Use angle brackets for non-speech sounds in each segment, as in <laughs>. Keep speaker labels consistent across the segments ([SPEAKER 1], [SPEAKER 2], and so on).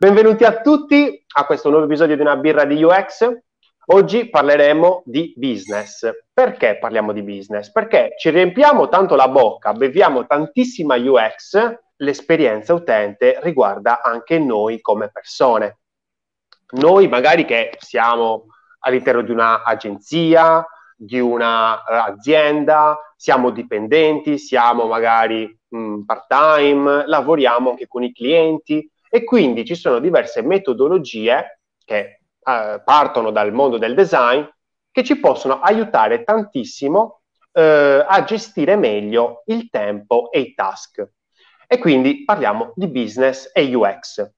[SPEAKER 1] Benvenuti a tutti a questo nuovo episodio di una birra di UX. Oggi parleremo di business. Perché parliamo di business? Perché ci riempiamo tanto la bocca, beviamo tantissima UX, l'esperienza utente riguarda anche noi come persone. Noi magari che siamo all'interno di un'agenzia, di un'azienda, uh, siamo dipendenti, siamo magari mh, part-time, lavoriamo anche con i clienti e quindi ci sono diverse metodologie che uh, partono dal mondo del design che ci possono aiutare tantissimo uh, a gestire meglio il tempo e i task. E quindi parliamo di business e UX.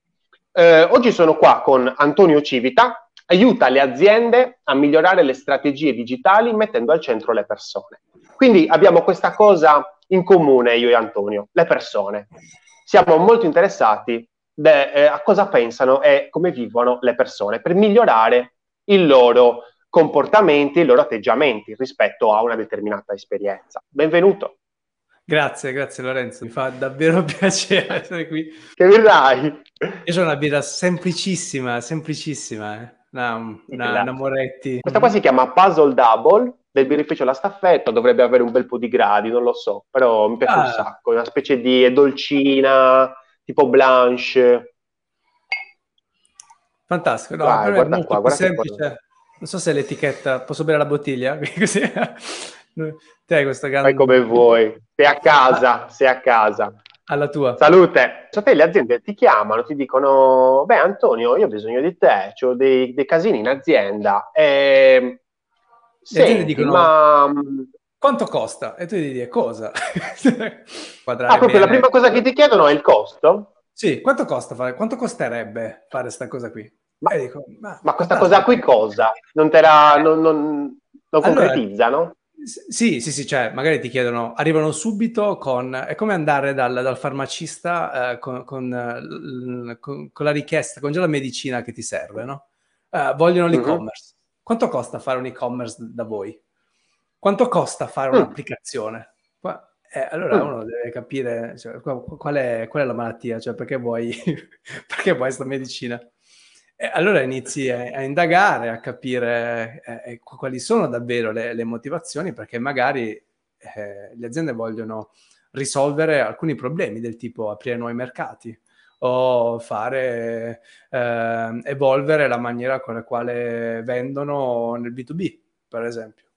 [SPEAKER 1] oggi sono qua con Antonio Civita, aiuta le aziende a migliorare le strategie digitali mettendo al centro le persone. Quindi abbiamo questa cosa in comune io e Antonio, le persone. Siamo molto interessati de, eh, a cosa pensano e come vivono le persone per migliorare i loro comportamenti, i loro atteggiamenti rispetto a una determinata esperienza. Benvenuto.
[SPEAKER 2] Grazie, grazie Lorenzo, mi fa davvero <laughs> piacere essere qui.
[SPEAKER 1] Che birrai?
[SPEAKER 2] Io sono una birra semplicissima, semplicissima, eh. una, una, una Moretti.
[SPEAKER 1] Questa qua si chiama Puzzle Double, del birrificio alla staffetta, dovrebbe avere un bel po' di gradi, non lo so, però mi piace ah. un sacco, una specie di dolcina, tipo blanche.
[SPEAKER 2] Fantastico, no, Vai, guarda è qua, guarda semplice. Qua. Non so se l'etichetta, posso bere la bottiglia? <laughs> Così.
[SPEAKER 1] Te hai questa grande... Fai come vuoi, sei a casa, sei a casa.
[SPEAKER 2] Alla tua.
[SPEAKER 1] Salute. So te le aziende ti chiamano, ti dicono, beh Antonio, io ho bisogno di te, ho dei, dei casini in azienda. E...
[SPEAKER 2] Senti, dicono, ma... Quanto costa? E tu gli dici, cosa? <laughs>
[SPEAKER 1] ah, proprio bene. la prima cosa che ti chiedono è il costo?
[SPEAKER 2] Sì, quanto costa fare? Quanto costerebbe fare questa cosa qui?
[SPEAKER 1] Ma, dico, ma, ma questa cosa qui cosa? Non te la... Non, non, non allora, concretizzano?
[SPEAKER 2] Sì, sì, sì, cioè magari ti chiedono, arrivano subito con, è come andare dal, dal farmacista eh, con, con, eh, con, con, la richiesta, con già la medicina che ti serve, no? Uh, vogliono mhm. l'e-commerce. Uh-huh. Quanto costa fare un e-commerce da voi? Quanto costa fare mm. un'applicazione? Eh, allora mm. uno deve capire cioè, qual, è, qual, è, la malattia, cioè perché vuoi, <laughs> perché vuoi questa medicina. E allora inizi a, a indagare, a capire eh, eh quali sono davvero le, le motivazioni, perché magari eh, le aziende vogliono risolvere alcuni problemi del tipo aprire nuovi mercati o fare eh, evolvere la maniera con la quale vendono nel B2B, per esempio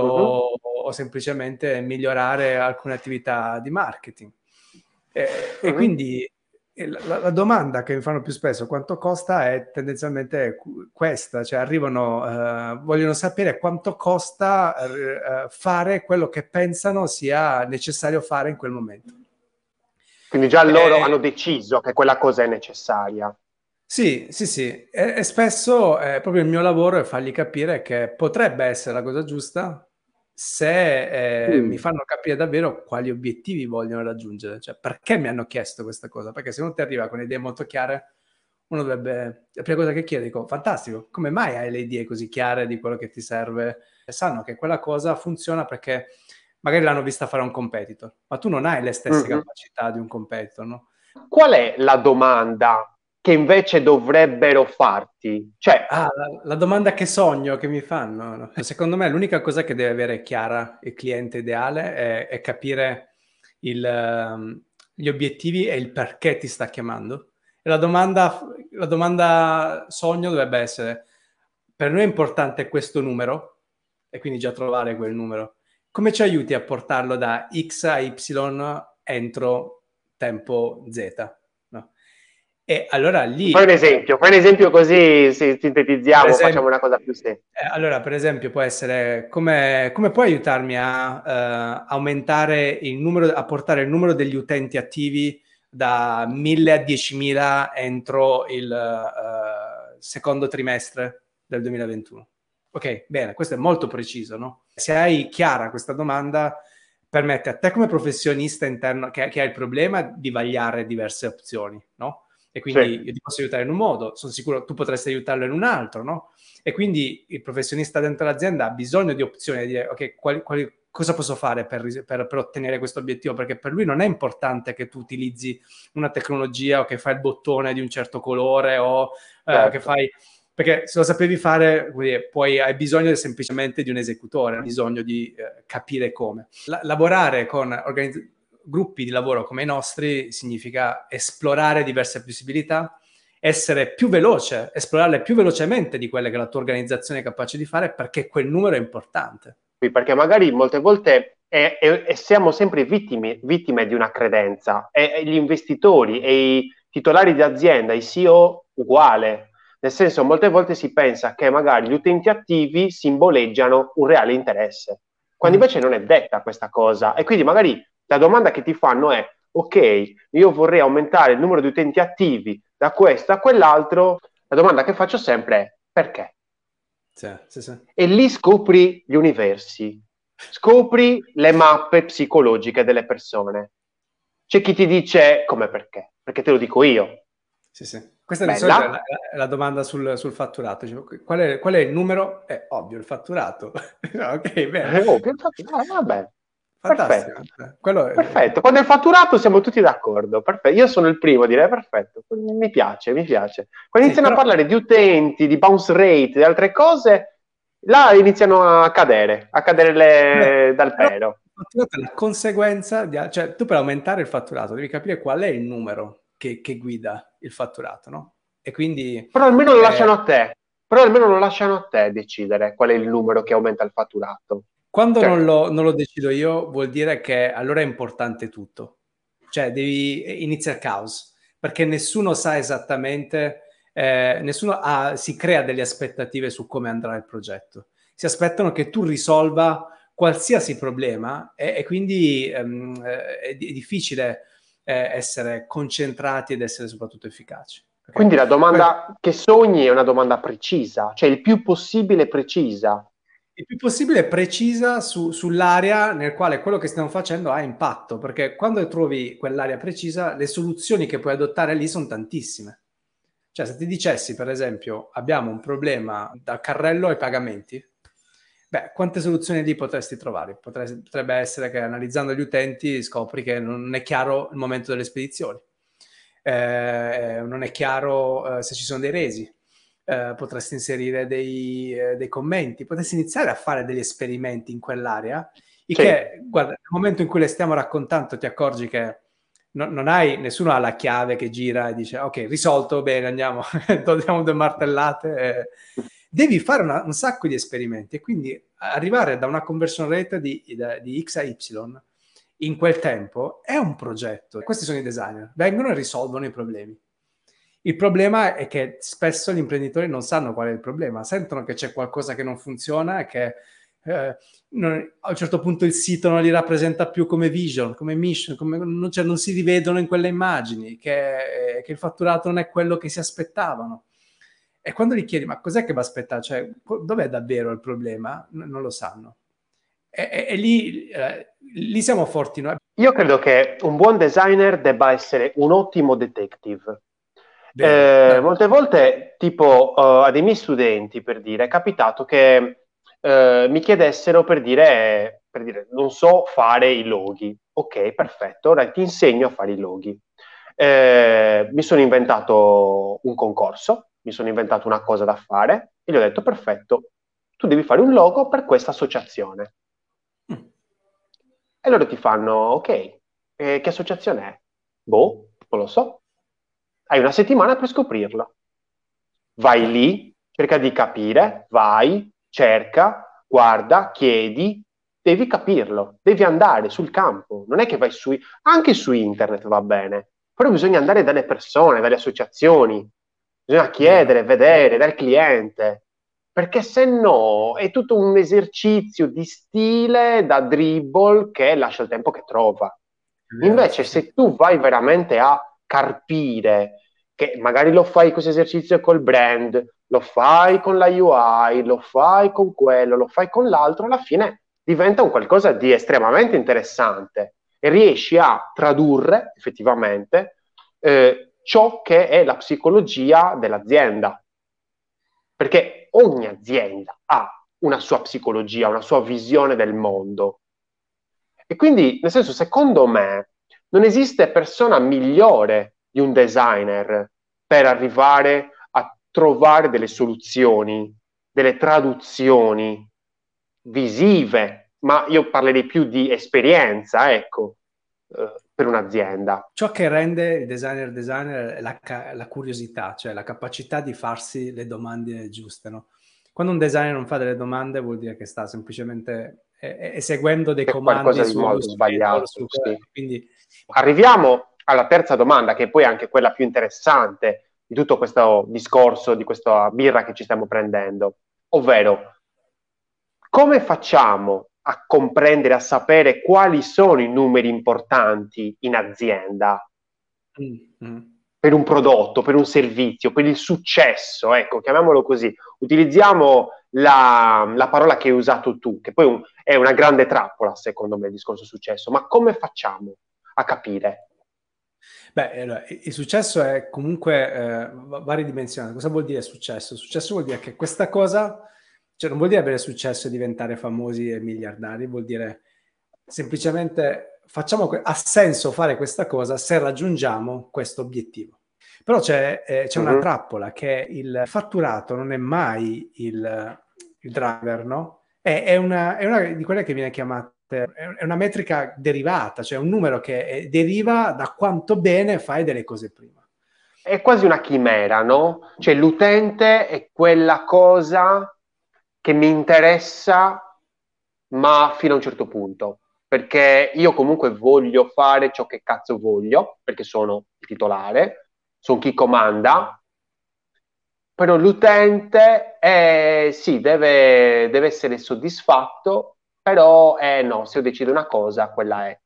[SPEAKER 2] o, uh-huh. o semplicemente migliorare alcune attività di marketing. E, uh-huh. e quindi la, la, domanda che mi fanno più spesso, quanto costa, è tendenzialmente questa, cioè arrivano, uh, vogliono sapere quanto costa uh, fare quello che pensano sia necessario fare in quel momento.
[SPEAKER 1] Quindi già loro e... hanno deciso che quella cosa è necessaria.
[SPEAKER 2] Sì, sì, sì, e, e spesso eh, proprio il mio lavoro è fargli capire che potrebbe essere la cosa giusta se eh, mm. mi fanno capire davvero quali obiettivi vogliono raggiungere, cioè perché mi hanno chiesto questa cosa, perché se uno ti arriva con idee molto chiare, uno dovrebbe, la prima cosa che chiede, dico, fantastico, come mai hai le idee così chiare di quello che ti serve? E sanno che quella cosa funziona perché magari l'hanno vista fare un competitor, ma tu non hai le stesse mm-hmm. capacità di un competitor, no?
[SPEAKER 1] Qual è la domanda che invece dovrebbero farti? Cioè,
[SPEAKER 2] ah, la, la, domanda che sogno che mi fanno. Secondo me l'unica cosa che deve avere chiara il cliente ideale è, è capire il, um, gli obiettivi e il perché ti sta chiamando. E la domanda, la domanda sogno dovrebbe essere, per noi è importante questo numero, e quindi già trovare quel numero. Come ci aiuti a portarlo da X a Y entro tempo Z? E allora lì...
[SPEAKER 1] Fai un esempio, fai un esempio così sintetizziamo, esempio, facciamo una cosa più semplice.
[SPEAKER 2] Eh, allora, per esempio, può essere come, come puoi aiutarmi a uh, aumentare il numero, a portare il numero degli utenti attivi da 1000 a 10.000 entro il uh, secondo trimestre del 2021? Ok, bene, questo è molto preciso, no? Se hai chiara questa domanda, permette a te come professionista interno che, che hai il problema di vagliare diverse opzioni, no? E quindi sì. io ti posso aiutare in un modo, sono sicuro tu potresti aiutarlo in un altro, no? E quindi il professionista dentro l'azienda ha bisogno di opzioni, di dire, ok, quali, quali, cosa posso fare per, per, per, ottenere questo obiettivo? Perché per lui non è importante che tu utilizzi una tecnologia o che fai il bottone di un certo colore o certo. eh, che fai... Perché se lo sapevi fare, poi hai bisogno semplicemente di un esecutore, hai bisogno di eh, capire come. La- lavorare con organizzazioni gruppi di lavoro come i nostri significa esplorare diverse possibilità, essere più veloce, esplorarle più velocemente di quelle che la tua organizzazione è capace di fare perché quel numero è importante.
[SPEAKER 1] Perché magari molte volte è, è, è siamo sempre vittime, vittime, di una credenza e, gli investitori e i titolari di azienda, i CEO uguale. Nel senso, molte volte si pensa che magari gli utenti attivi simboleggiano un reale interesse, quando mm. invece non è detta questa cosa. E quindi magari la domanda che ti fanno è, ok, io vorrei aumentare il numero di utenti attivi da questo a quell'altro, la domanda che faccio sempre è perché? Sì, sì, sì. E lì scopri gli universi, scopri le mappe psicologiche delle persone. C'è chi ti dice come perché, perché te lo dico io.
[SPEAKER 2] Sì, sì. Questa è la, la, domanda sul, sul fatturato. Cioè, qual, è, qual, è, il numero? È ovvio, il fatturato. <laughs> ok, bene. È ovvio, il
[SPEAKER 1] fatturato. Ah, vabbè. Perfetto. È... perfetto. Quando è fatturato siamo tutti d'accordo. Perfetto. Io sono il primo a dire perfetto. Mi piace, mi piace. Quando sì, iniziano però... a parlare di utenti, di bounce rate, di altre cose, là iniziano a cadere, a cadere le... Beh, dal pelo.
[SPEAKER 2] La conseguenza, di... cioè tu per aumentare il fatturato devi capire qual è il numero che, che guida il fatturato, no? E quindi...
[SPEAKER 1] Però almeno lo eh... lasciano a te. Però almeno lo lasciano a te decidere qual è il numero che aumenta il fatturato.
[SPEAKER 2] Quando certo. non, lo, non, lo, decido io, vuol dire che allora è importante tutto. Cioè, devi inizia il caos, perché nessuno sa esattamente, eh, nessuno ha, si crea delle aspettative su come andrà il progetto. Si aspettano che tu risolva qualsiasi problema e, e quindi ehm, è, è, difficile eh, essere concentrati ed essere soprattutto efficaci.
[SPEAKER 1] Quindi la domanda Poi, che sogni è una domanda precisa, cioè il più possibile precisa
[SPEAKER 2] il più possibile precisa su, sull'area nel quale quello che stiamo facendo ha impatto, perché quando trovi quell'area precisa, le soluzioni che puoi adottare lì sono tantissime. Cioè, se ti dicessi, per esempio, abbiamo un problema da carrello ai pagamenti, beh, quante soluzioni lì potresti trovare? Potresti, potrebbe essere che analizzando gli utenti scopri che non è chiaro il momento delle spedizioni, eh, non è chiaro eh, se ci sono dei resi, eh, potresti inserire dei, eh, dei, commenti, potresti iniziare a fare degli esperimenti in quell'area, il sì. che, guarda, nel momento in cui le stiamo raccontando ti accorgi che no, non hai, nessuno ha la chiave che gira e dice ok, risolto, bene, andiamo, <laughs> togliamo due martellate. Devi fare una, un sacco di esperimenti e quindi arrivare da una conversion rate di, di X a Y in quel tempo è un progetto. Questi sono i designer, vengono e risolvono i problemi. Il problema è che spesso gli imprenditori non sanno qual è il problema, sentono che c'è qualcosa che non funziona e che eh, non, a un certo punto il sito non li rappresenta più come vision, come mission, come, non, cioè, non, si rivedono in quelle immagini, che, eh, che, il fatturato non è quello che si aspettavano. E quando gli chiedi, ma cos'è che va aspettare? Cioè, dov'è davvero il problema? N- non lo sanno. E, e, e lì, eh, lì, siamo forti noi.
[SPEAKER 1] Io credo che un buon designer debba essere un ottimo detective eh, molte volte, tipo uh, a dei miei studenti, per dire, è capitato che uh, mi chiedessero per dire, per dire, non so fare i loghi. Ok, perfetto, ora ti insegno a fare i loghi. Eh, mi sono inventato un concorso, mi sono inventato una cosa da fare e gli ho detto, perfetto, tu devi fare un logo per questa associazione. Mm. E loro ti fanno, ok, eh, che associazione è? Boh, non lo so hai una settimana per scoprirlo. Vai lì, cerca di capire, vai, cerca, guarda, chiedi, devi capirlo, devi andare sul campo. Non è che vai su, anche su internet va bene, però bisogna andare dalle persone, dalle associazioni, bisogna chiedere, vedere dal cliente, perché se no è tutto un esercizio di stile da dribble che lascia il tempo che trova. Invece, se tu vai veramente a carpire, che magari lo fai questo esercizio col brand, lo fai con la UI, lo fai con quello, lo fai con l'altro, alla fine diventa un qualcosa di estremamente interessante e riesci a tradurre effettivamente eh, ciò che è la psicologia dell'azienda. Perché ogni azienda ha una sua psicologia, una sua visione del mondo E quindi, nel senso, secondo me, non esiste persona migliore di un designer per arrivare a trovare delle soluzioni, delle traduzioni visive, ma io parlerei più di esperienza, ecco, eh, per un'azienda.
[SPEAKER 2] Ciò che rende il designer designer è la, la, curiosità, cioè la capacità di farsi le domande giuste. No? Quando un designer non fa delle domande vuol dire che sta semplicemente eseguendo dei comandi
[SPEAKER 1] su, sbagliato. Su, sì. quindi... Arriviamo alla terza domanda, che poi è anche quella più interessante di tutto questo discorso, di questa birra che ci stiamo prendendo, ovvero come facciamo a comprendere, a sapere quali sono i numeri importanti in azienda mm-hmm. per un prodotto, per un servizio, per il successo, ecco, chiamiamolo così. Utilizziamo la, la parola che hai usato tu, che poi un, è una grande trappola, secondo me, il discorso successo, ma come facciamo a capire?
[SPEAKER 2] Beh, il successo è comunque eh, varidimensionato. Cosa vuol dire successo? Successo vuol dire che questa cosa cioè non vuol dire avere successo e diventare famosi e miliardari, vuol dire semplicemente facciamo que- ha senso fare questa cosa se raggiungiamo questo obiettivo. Però c'è, eh, c'è uh-huh. una mhm. trappola che il fatturato non è mai il, il driver, no? È, è, una, è, una, di quelle che viene chiamata è una metrica derivata, cioè un numero che deriva da quanto bene fai delle cose prima.
[SPEAKER 1] È quasi una chimera, no? Cioè l'utente è quella cosa che mi interessa, ma fino a un certo punto. Perché io comunque voglio fare ciò che cazzo voglio, perché sono il titolare, sono chi comanda, però l'utente è, sì, deve, deve essere soddisfatto, però eh, no, se io decido una cosa, quella è.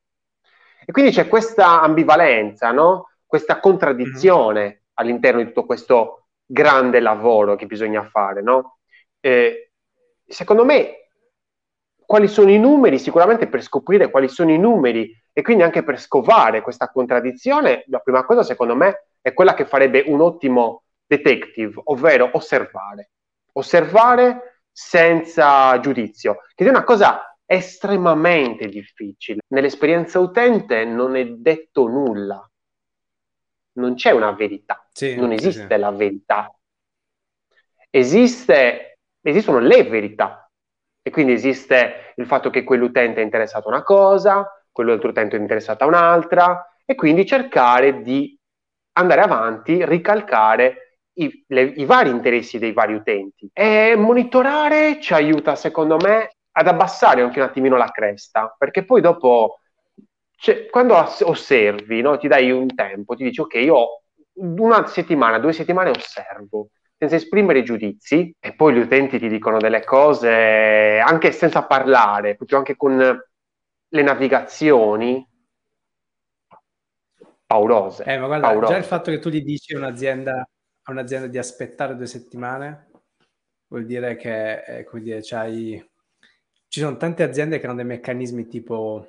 [SPEAKER 1] E quindi c'è questa ambivalenza, no? questa contraddizione mm-hmm. all'interno di tutto questo grande lavoro che bisogna fare. No? Eh, secondo me, quali sono i numeri? Sicuramente per scoprire quali sono i numeri e quindi anche per scovare questa contraddizione, la prima cosa, secondo me, è quella che farebbe un ottimo detective, ovvero osservare. Osservare senza giudizio, che è una cosa estremamente difficile. Nell'esperienza utente non è detto nulla, non c'è una verità, sì, non esiste sì. la verità. Esiste esistono le verità. E quindi esiste il fatto che quell'utente è interessato a una cosa, quell'altro utente è interessato a un'altra, e quindi cercare di andare avanti, ricalcare i, le, i vari interessi dei vari utenti. E monitorare ci aiuta, secondo me, ad abbassare anche un attimino la cresta, perché poi dopo, cioè, quando osservi, no, ti dai un tempo, ti dici ok, io una settimana, due settimane osservo, senza esprimere giudizi e poi gli utenti ti dicono delle cose anche senza parlare, proprio anche con le navigazioni paurose.
[SPEAKER 2] Eh, ma guarda, paurose. già il fatto che tu gli dici a un'azienda, a un'azienda di aspettare due settimane vuol dire che, eh, come dire, c'hai... ci sono tante aziende che hanno dei meccanismi tipo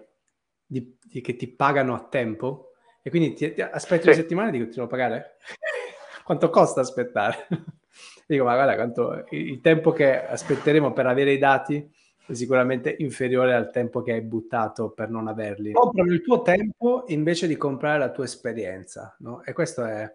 [SPEAKER 2] di, di, che ti pagano a tempo e quindi ti, ti aspetti sì. due settimane e dico ti devo pagare? <laughs> Quanto costa aspettare? <laughs> Dico, ma guarda, quanto, il tempo che aspetteremo per avere i dati è sicuramente inferiore al tempo che hai buttato per non averli. Comprano il tuo tempo invece di comprare la tua esperienza, no? E questo è,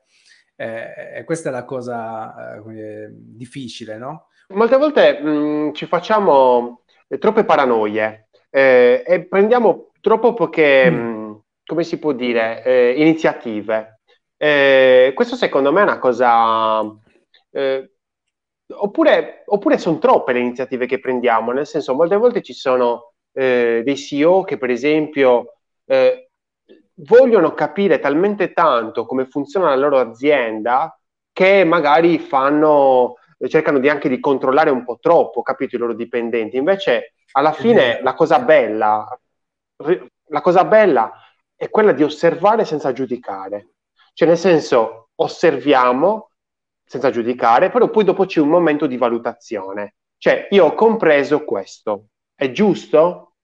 [SPEAKER 2] è, è questa è la cosa eh, difficile, no?
[SPEAKER 1] Molte volte mh, mm, ci facciamo troppe paranoie eh, e prendiamo troppo poche, mm. mm, come si può dire, eh, iniziative. Eh, questo secondo me è una cosa eh, oppure, oppure sono troppe le iniziative che prendiamo, nel senso, molte volte ci sono eh, dei CEO che, per esempio, eh, vogliono capire talmente tanto come funziona la loro azienda che magari fanno, cercano di anche di controllare un po' troppo, capito, i loro dipendenti. Invece, alla fine, la cosa bella, la cosa bella è quella di osservare senza giudicare. Cioè, nel senso, osserviamo, senza giudicare, però poi dopo c'è un momento di valutazione. Cioè, io ho compreso questo, è giusto?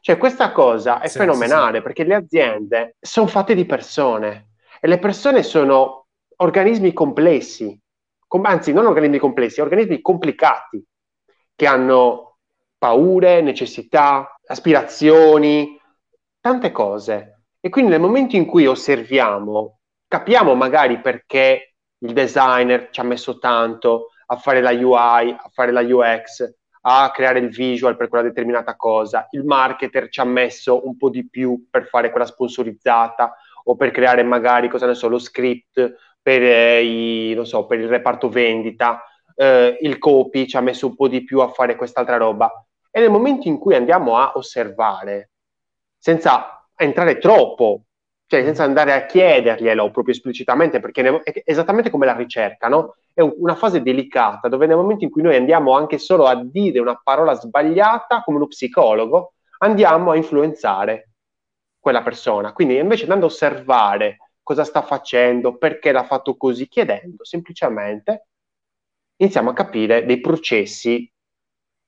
[SPEAKER 1] Cioè, questa cosa è sì, fenomenale sì, sì. perché le aziende sono fatte di persone e le persone sono organismi complessi, com- anzi, non organismi complessi, organismi complicati che hanno paure, necessità, aspirazioni, tante cose. E quindi nel momento in cui osserviamo, capiamo magari perché il designer ci ha messo tanto a fare la UI, a fare la UX, a creare il visual per quella determinata cosa, il marketer ci ha messo un po' di più per fare quella sponsorizzata o per creare magari, cosa ne so, lo script per, eh, i, so, per il reparto vendita, eh, il copy ci ha messo un po' di più a fare quest'altra roba. E nel momento in cui andiamo a osservare, senza entrare troppo, cioè senza andare a chiederglielo proprio esplicitamente, perché è esattamente come la ricerca, no? È una fase delicata dove nel momento in cui noi andiamo anche solo a dire una parola sbagliata, come uno psicologo, andiamo a influenzare quella persona. Quindi invece andando a osservare cosa sta facendo, perché l'ha fatto così, chiedendo semplicemente, iniziamo a capire dei processi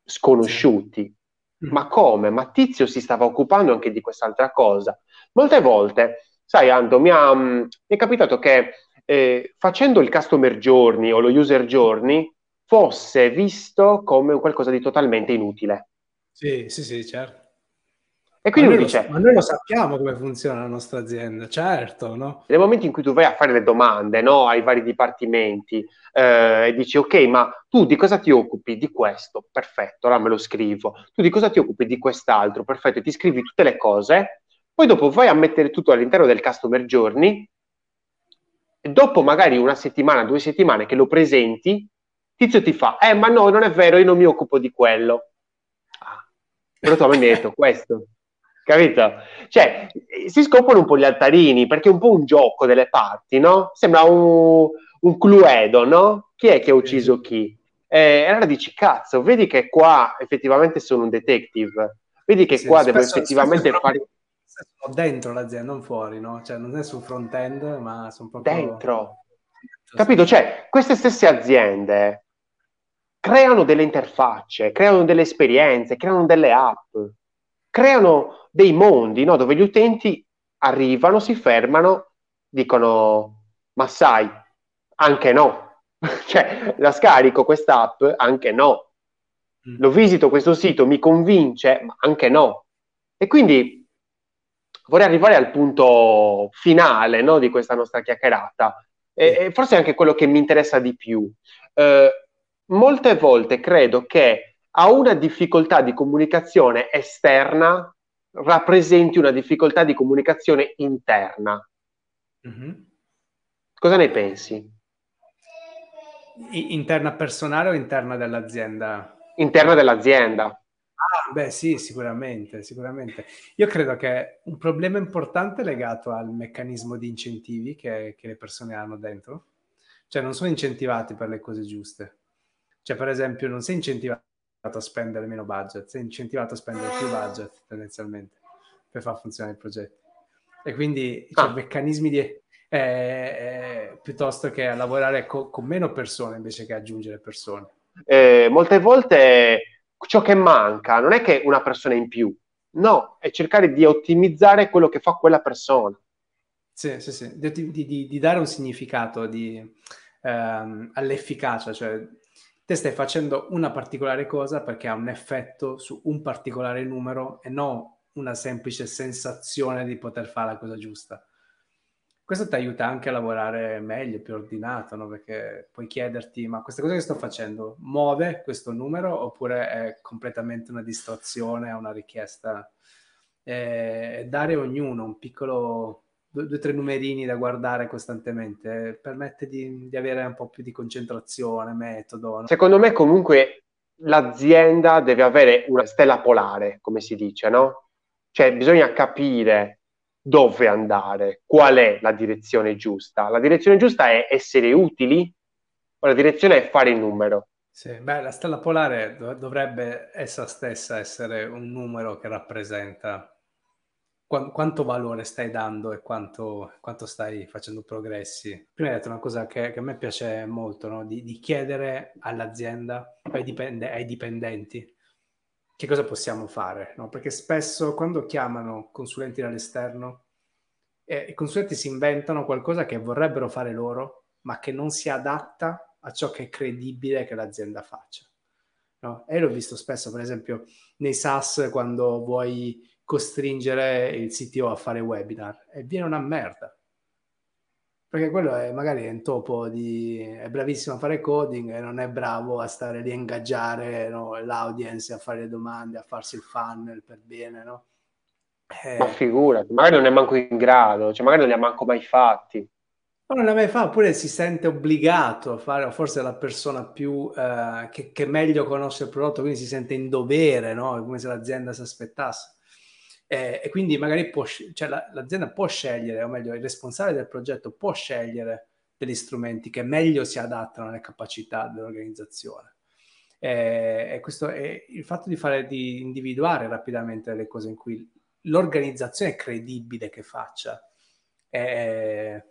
[SPEAKER 1] sconosciuti. Sì. Ma come? Ma Tizio si stava occupando anche di quest'altra cosa. Molte volte, sai Ando, mi, ha, mi è capitato che eh, facendo il customer journey o lo user journey fosse visto come qualcosa di totalmente inutile.
[SPEAKER 2] Sì, sì, sì, certo.
[SPEAKER 1] E quindi ma lui dice:
[SPEAKER 2] Ma noi lo sappiamo come funziona la nostra azienda, certo, no?
[SPEAKER 1] Nel momento in cui tu vai a fare le domande no, ai vari dipartimenti eh, e dici: Ok, ma tu di cosa ti occupi? Di questo, perfetto, ora me lo scrivo. Tu di cosa ti occupi? Di quest'altro, perfetto, ti scrivi tutte le cose. Poi dopo vai a mettere tutto all'interno del customer journey. E dopo magari una settimana, due settimane che lo presenti, Tizio ti fa: Eh, ma no, non è vero, io non mi occupo di quello. Ah, però tu mi hai detto questo capito? Cioè, si scoprono un po' gli altarini, perché è un po' un gioco delle parti, no? Sembra un, un cluedo, no? Chi è che ha ucciso chi? Eh, e allora dici, cazzo, vedi che qua effettivamente sono un detective, vedi che sì, qua devo effettivamente fare...
[SPEAKER 2] Sono dentro l'azienda, non fuori, no? Cioè, non è sul front-end, ma sono proprio...
[SPEAKER 1] Dentro. Capito? Cioè, queste stesse aziende creano delle interfacce, creano delle esperienze, creano delle app, creano dei mondi no? dove gli utenti arrivano, si fermano, dicono ma sai, anche no, <laughs> cioè la scarico quest'app, anche no, mm. lo visito questo sito, mi convince, ma anche no. E quindi vorrei arrivare al punto finale no, di questa nostra chiacchierata, e, e forse anche quello che mi interessa di più. Eh, molte volte credo che a una difficoltà di comunicazione esterna rappresenti una difficoltà di comunicazione interna. Mm-hmm. Cosa ne pensi?
[SPEAKER 2] Interna personale o interna dell'azienda?
[SPEAKER 1] Interna dell'azienda.
[SPEAKER 2] Ah, beh, sì, sicuramente, sicuramente. Io credo che un problema importante è legato al meccanismo di incentivi che, che le persone hanno dentro. Cioè, non sono incentivati per le cose giuste. Cioè, per esempio, non sei incentivato a spendere meno budget, sei incentivato a spendere più budget tendenzialmente per far funzionare il progetto. E quindi ah. cioè, meccanismi di... Eh, eh, piuttosto che a lavorare co- con meno persone invece che aggiungere persone.
[SPEAKER 1] Eh, molte volte ciò che manca non è che una persona in più, no, è cercare di ottimizzare quello che fa quella persona.
[SPEAKER 2] Sì, sì, sì, di, di, di dare un significato di, ehm, all'efficacia, cioè te stai facendo una particolare cosa perché ha un effetto su un particolare numero e non una semplice sensazione di poter fare la cosa giusta. Questo ti aiuta anche a lavorare meglio, più ordinato, no? perché puoi chiederti, ma questa cosa che sto facendo muove questo numero oppure è completamente una distrazione, una richiesta? E dare a ognuno un piccolo due o tre numerini da guardare costantemente, permette di, di, avere un po' più di concentrazione, metodo. No?
[SPEAKER 1] Secondo me comunque l'azienda deve avere una stella polare, come si dice, no? Cioè bisogna capire dove andare, qual è la direzione giusta. La direzione giusta è essere utili o la direzione è fare il numero.
[SPEAKER 2] Sì, beh, la stella polare dov- dovrebbe essa stessa essere un numero che rappresenta qu- quanto valore stai dando e quanto, quanto, stai facendo progressi. Prima hai detto una cosa che, che a me piace molto, no? di, di, chiedere all'azienda, ai, dipende- ai dipendenti, che cosa possiamo fare? No? Perché spesso quando chiamano consulenti dall'esterno, eh, i consulenti si inventano qualcosa che vorrebbero fare loro, ma che non si adatta a ciò che è credibile che l'azienda faccia. No? E l'ho visto spesso, per esempio, nei SaaS, quando vuoi costringere il CTO a fare webinar e viene una merda. Perché quello è magari è un topo di... è bravissimo a fare coding e non è bravo a stare lì a ingaggiare no, l'audience, a fare le domande, a farsi il funnel per bene, no?
[SPEAKER 1] Eh... Ma figurati, magari non è manco in grado, cioè magari non li ha manco mai fatti.
[SPEAKER 2] Ma non l'ha mai fatto, oppure si sente obbligato a fare, forse è la persona più eh, che, che, meglio conosce il prodotto, quindi si sente in dovere, no? come se l'azienda si aspettasse. Eh, e quindi magari può, cioè la, l'azienda può scegliere, o meglio, il responsabile del progetto può scegliere degli strumenti che meglio si adattano alle capacità dell'organizzazione. Eh, e questo è il fatto di fare, di individuare rapidamente le cose in cui l'organizzazione è credibile che faccia. È,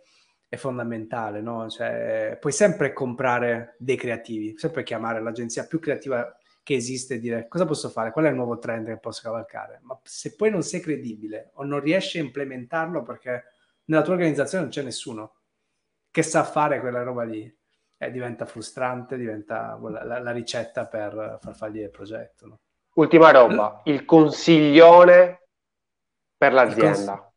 [SPEAKER 2] è fondamentale, no? Cioè, puoi sempre comprare dei creativi, sempre chiamare l'agenzia più creativa che esiste e dire cosa posso fare, qual è il nuovo trend che posso cavalcare. Ma se poi non sei credibile o non riesci a implementarlo perché nella tua organizzazione non c'è nessuno che sa fare quella roba lì, eh, diventa frustrante, diventa la, la, ricetta per far fallire il progetto. No?
[SPEAKER 1] Ultima roba, il consiglione per l'azienda.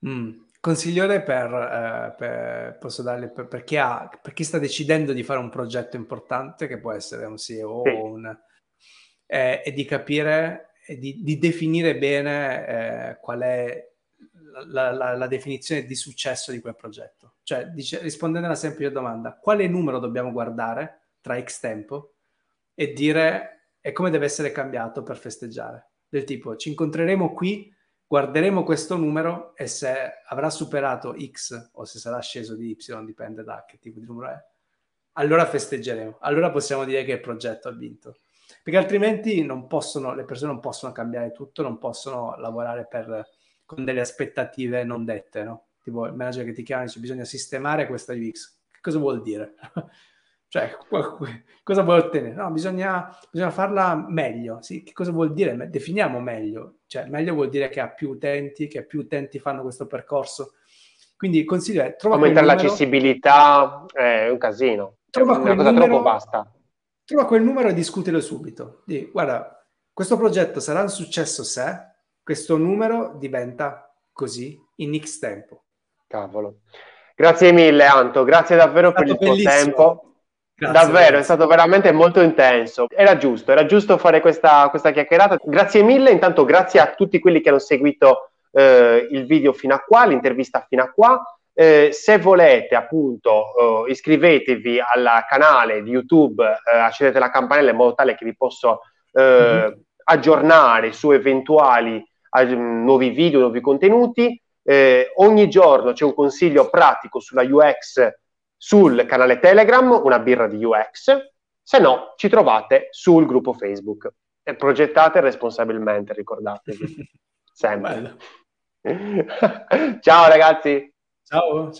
[SPEAKER 2] Cons- mm consigliere per, eh, per, posso darle per, per, chi ha, per, chi sta decidendo di fare un progetto importante, che può essere un CEO sì. o un, eh, e di capire e di, di definire bene eh, qual è la, la, la, definizione di successo di quel progetto. Cioè, dice, rispondendo alla semplice domanda, quale numero dobbiamo guardare tra X tempo e dire e come deve essere cambiato per festeggiare? Del tipo, ci incontreremo qui guarderemo questo numero e se avrà superato X o se sarà sceso di Y, dipende da che tipo di numero è, allora festeggeremo. Allora possiamo dire che il progetto ha vinto. Perché altrimenti non possono, le persone non possono cambiare tutto, non possono lavorare per, con delle aspettative non dette, no? Tipo il manager che ti chiama e dice bisogna sistemare questa UX. Che cosa vuol dire? <laughs> Cioè, cosa vuoi ottenere? No, bisogna, bisogna, farla meglio. Sì, che cosa vuol dire? Definiamo meglio. Cioè, meglio vuol dire che ha più utenti, che più utenti fanno questo percorso. Quindi il consiglio è
[SPEAKER 1] aumentare numero, l'accessibilità è un casino.
[SPEAKER 2] Trova è una cosa numero, troppo vasta. Trova quel numero e discutelo subito. Dì, guarda, questo progetto sarà un successo se questo numero diventa così in X tempo.
[SPEAKER 1] Cavolo. Grazie mille Anto, grazie davvero per il bellissimo. tuo tempo. Grazie, Davvero, grazie. è stato veramente molto intenso. Era giusto, era giusto fare questa, questa chiacchierata. Grazie mille, intanto grazie a tutti quelli che hanno seguito eh, il video fino a qua, l'intervista fino a qua. Eh, se volete appunto eh, iscrivetevi al canale di YouTube, eh, accendete la campanella in modo tale che vi posso mm-hmm. aggiornare su eventuali nuovi video, nuovi contenuti. Eh, ogni giorno c'è un consiglio pratico sulla UX sul canale Telegram, una birra di UX, se no ci trovate sul gruppo Facebook. E progettate responsabilmente, ricordatevi. <laughs> Sempre. <laughs> Ciao ragazzi.
[SPEAKER 2] Ciao.